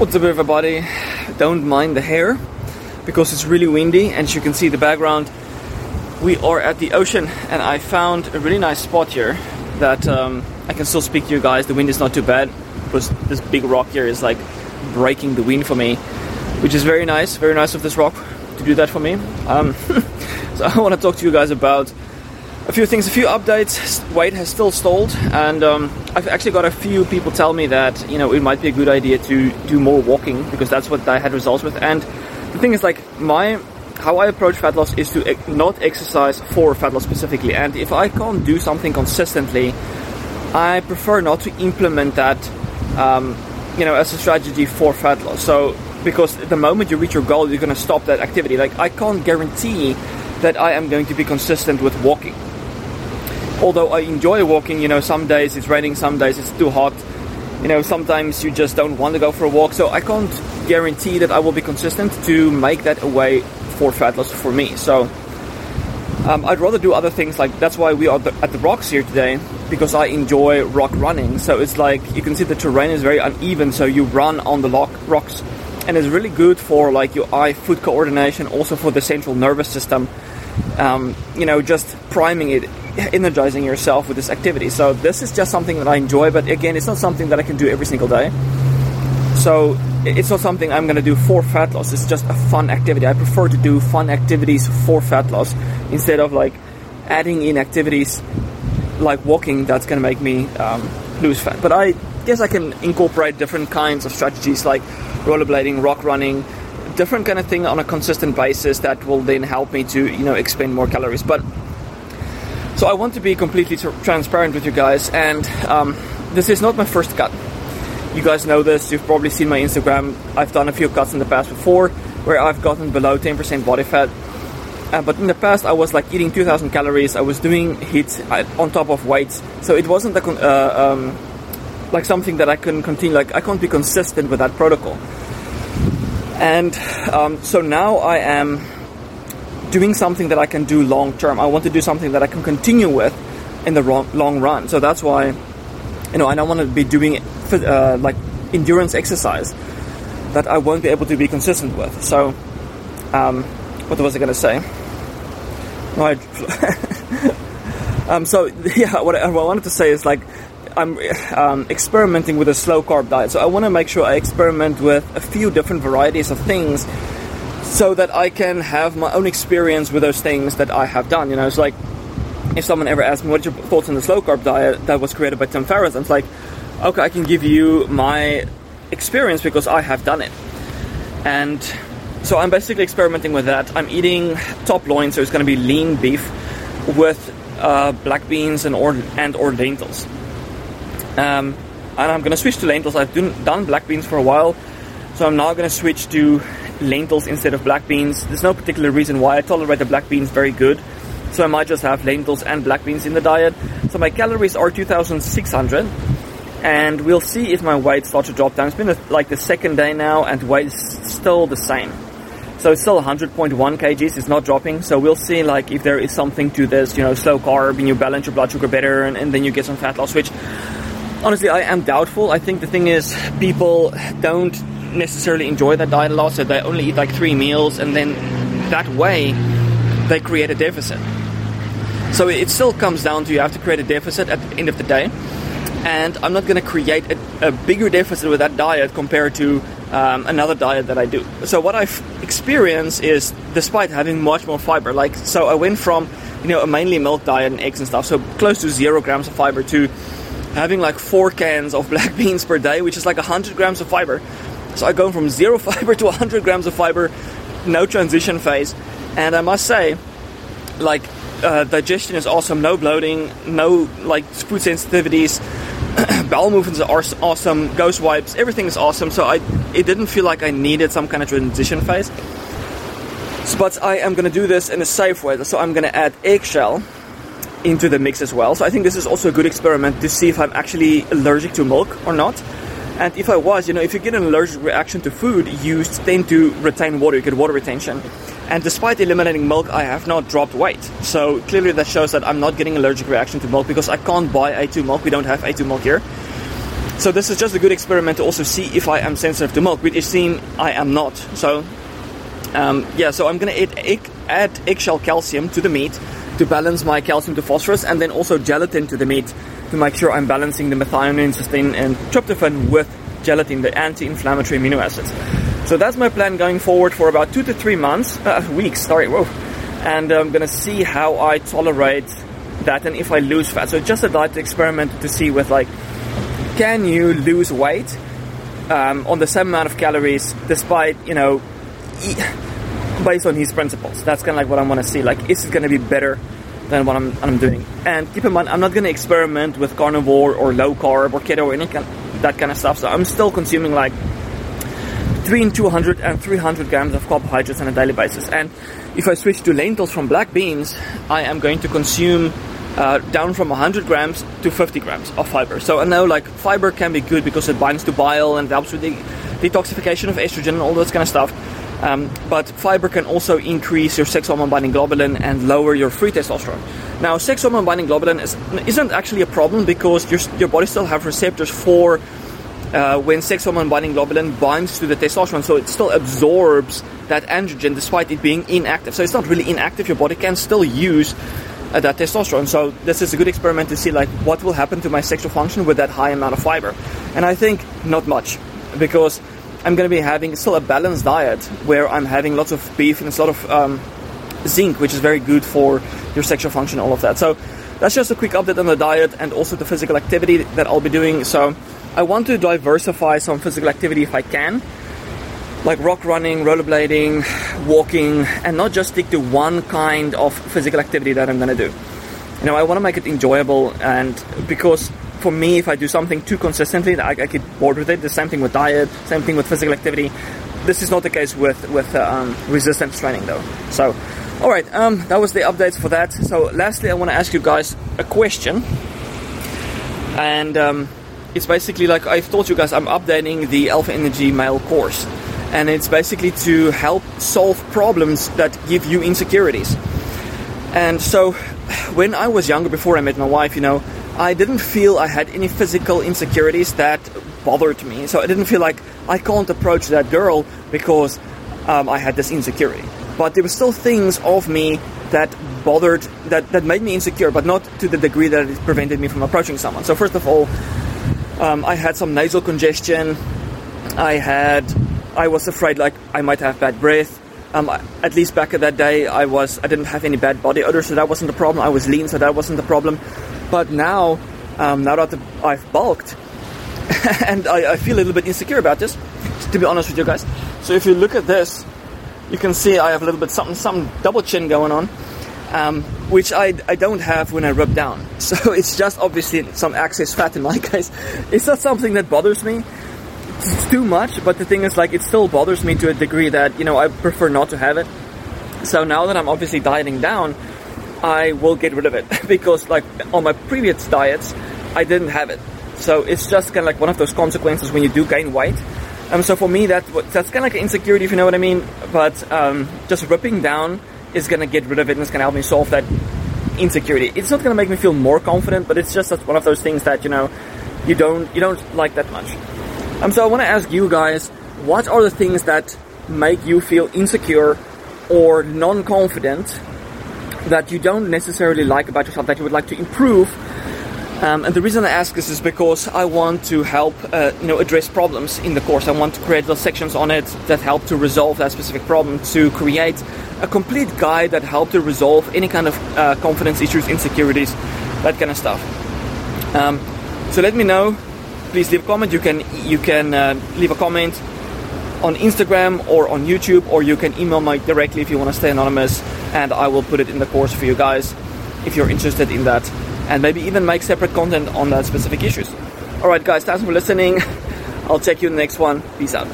What's up, everybody? Don't mind the hair because it's really windy, and as you can see the background, we are at the ocean, and I found a really nice spot here that um, I can still speak to you guys. The wind is not too bad because this big rock here is like breaking the wind for me, which is very nice. Very nice of this rock to do that for me. Um, so I want to talk to you guys about a few things, a few updates. Weight has still stalled, and um, I've actually got a few people tell me that you know it might be a good idea to do more walking because that's what I had results with. And the thing is, like my how I approach fat loss is to not exercise for fat loss specifically. And if I can't do something consistently, I prefer not to implement that, um, you know, as a strategy for fat loss. So because the moment you reach your goal, you're going to stop that activity. Like I can't guarantee that I am going to be consistent with walking although I enjoy walking, you know, some days it's raining, some days it's too hot. You know, sometimes you just don't want to go for a walk. So I can't guarantee that I will be consistent to make that a way for fat loss for me. So um, I'd rather do other things like that's why we are at the rocks here today because I enjoy rock running. So it's like you can see the terrain is very uneven, so you run on the lock, rocks, and it's really good for like your eye foot coordination, also for the central nervous system. Um, you know, just priming it energizing yourself with this activity. So this is just something that I enjoy, but again, it's not something that I can do every single day. So it's not something I'm going to do for fat loss. It's just a fun activity. I prefer to do fun activities for fat loss instead of like adding in activities like walking that's going to make me um, lose fat. But I guess I can incorporate different kinds of strategies like rollerblading, rock running, different kind of thing on a consistent basis that will then help me to you know expend more calories. But so I want to be completely tr- transparent with you guys, and um, this is not my first cut. You guys know this. You've probably seen my Instagram. I've done a few cuts in the past before, where I've gotten below 10% body fat. Uh, but in the past, I was like eating 2,000 calories. I was doing HIIT uh, on top of weights, so it wasn't con- uh, um, like something that I can continue. Like I can't be consistent with that protocol. And um, so now I am doing something that I can do long term. I want to do something that I can continue with in the long run. So that's why, you know, I don't want to be doing uh, like endurance exercise that I won't be able to be consistent with. So, um, what was I going to say? No, um, so yeah, what I, what I, wanted to say is like I'm um, experimenting with a slow carb diet. So I want to make sure I experiment with a few different varieties of things so that I can have my own experience with those things that I have done. You know, it's like if someone ever asked me, "What's your thoughts on the slow carb diet that was created by Tim Ferriss?" I'm like, okay, I can give you my experience because I have done it, and so I'm basically experimenting with that. I'm eating top loin, so it's going to be lean beef with uh, black beans and or and or lentils. Um, and I'm going to switch to lentils. I've done black beans for a while, so I'm now to switch to lentils instead of black beans. There's no particular reason why. I tolerate the black beans very good. So I might just have lentils and black beans in the diet. So my calories are 2,600. And we'll see if my weight starts to drop down. It's been like the second day now and weight is still the same. So it's still 100.1 kgs, it's not dropping. So we'll see like if there is something to this, you know, slow carb and you balance your blood sugar better and, and then you get some fat loss, which honestly I am doubtful. I think the thing is people don't necessarily enjoy that diet a lot, so they only eat like three meals, and then that way they create a deficit. So it still comes down to you have to create a deficit at the end of the day. And I'm not going to create a, a, bigger deficit with that diet compared to um, another diet that I do. So what I've experienced is, despite having much more fiber, like so, I went from you know a mainly milk diet and eggs and stuff, so close to zero grams of fiber, to having like four cans of black beans per day, which is like 100 grams of fiber. So I go from zero fiber to 100 grams of fiber, no transition phase, and I must say, like uh, digestion is awesome, no bloating, no like food sensitivities, bowel movements are awesome, ghost wipes, everything is awesome. So I, it didn't feel like I needed some kind of transition phase. So, but I am going to do this in a safe way. So I'm going to add eggshell into the mix as well. So I think this is also a good experiment to see if I'm actually allergic to milk or not. And if I was, you know, if you get an allergic reaction to food, you tend to retain water, you get water retention. And despite eliminating milk, I have not dropped weight. So clearly that shows that I'm not getting allergic reaction to milk because I can't buy A2 milk. We don't have A2 milk here. So this is just a good experiment to also see if I am sensitive to milk, which is seen I am not. So um, yeah, so I'm gonna egg, add eggshell calcium to the meat to balance my calcium to phosphorus, and then also gelatin to the meat to make sure I'm balancing the methionine, cysteine, and tryptophan with gelatin, the anti-inflammatory amino acids. So that's my plan going forward for about two to three months, uh, weeks. Sorry, whoa, and I'm gonna see how I tolerate that and if I lose fat. So just a diet experiment to see with like, can you lose weight um, on the same amount of calories despite you know based on his principles. That's kind of like what I want to see. Like, is it to be better than what I'm, I'm doing? And keep in mind, I'm not going to experiment with carnivore or low carb or keto or any kind that kind of stuff. So I'm still consuming like between 200 and 300 grams of carbohydrates on a daily basis. And if I switch to lentils from black beans, I am going to consume uh, down from 100 grams to 50 grams of fiber. So I know like fiber can be good because it binds to bile and helps with the detoxification of estrogen and all this kind of stuff. Um, but fiber can also increase your sex hormone binding globulin and lower your free testosterone. Now, sex hormone binding globulin is, isn't actually a problem because your, your body still have receptors for uh, when sex hormone binding globulin binds to the testosterone, so it still absorbs that androgen despite it being inactive. So it's not really inactive. Your body can still use uh, that testosterone. So this is a good experiment to see like what will happen to my sexual function with that high amount of fiber. And I think not much because I'm going to be having still a balanced diet where I'm having lots of beef and a lot of um, zinc, which is very good for your sexual function, all of that. So that's just a quick update on the diet and also the physical activity that I'll be doing. So I want to diversify some physical activity if I can, like rock running, rollerblading, walking, and not just stick to one kind of physical activity that I'm going to do. You know, I want to make it enjoyable, and because for me, if I do something too consistently, I, I get bored with it. The same thing with diet, same thing with physical activity. This is not the case with with uh, um, resistance training, though. So, all right, um, that was the updates for that. So, lastly, I want to ask you guys a question, and um, it's basically like I've told you guys, I'm updating the Alpha Energy Male course, and it's basically to help solve problems that give you insecurities. And so, when I was younger, before I met my wife, you know, I didn't feel I had any physical insecurities that bothered me. So I didn't feel like I can't approach that girl because um, I had this insecurity. But there were still things of me that bothered, that, that made me insecure, but not to the degree that it prevented me from approaching someone. So first of all, um, I had some nasal congestion. I had, I was afraid like I might have bad breath. Um, at least back in that day, I was, I didn't have any bad body odor, so that wasn't the problem. I was lean, so that wasn't the problem. But now, um, now that I've bulked, and I, I, feel a little bit insecure about this, to be honest with you guys. So if you look at this, you can see I have a little bit something, some double chin going on, um, which I, I don't have when I rub down. So it's just obviously some excess fat in my case. It's not something that bothers me it's too much, but the thing is, like, it still bothers me to a degree that you know I prefer not to have it. So now that I'm obviously dieting down, I will get rid of it because like on my previous diets, I didn't have it. So it's just kind of like one of those consequences when you do gain weight. Um, so for me, that that's kind of like an insecurity, if you know what I mean. But um, just ripping down is gonna get rid of it and it's gonna help me solve that insecurity. It's not gonna make me feel more confident, but it's just one of those things that you know you don't you don't like that much. Um, so I want to ask you guys, what are the things that make you feel insecure or non-confident that you don't necessarily like about yourself that you would like to improve. Um, and the reason I ask this is because I want to help, uh, you know, address problems in the course. I want to create little sections on it that help to resolve that specific problem, to create a complete guide that help to resolve any kind of uh, confidence issues, insecurities, that kind of stuff. Um, so let me know. Please leave a comment. You can you can uh, leave a comment on Instagram or on YouTube, or you can email me directly if you want to stay anonymous, and I will put it in the course for you guys if you're interested in that, and maybe even make separate content on that specific issues. Alright, guys, thanks for listening. I'll check you in the next one. Peace out.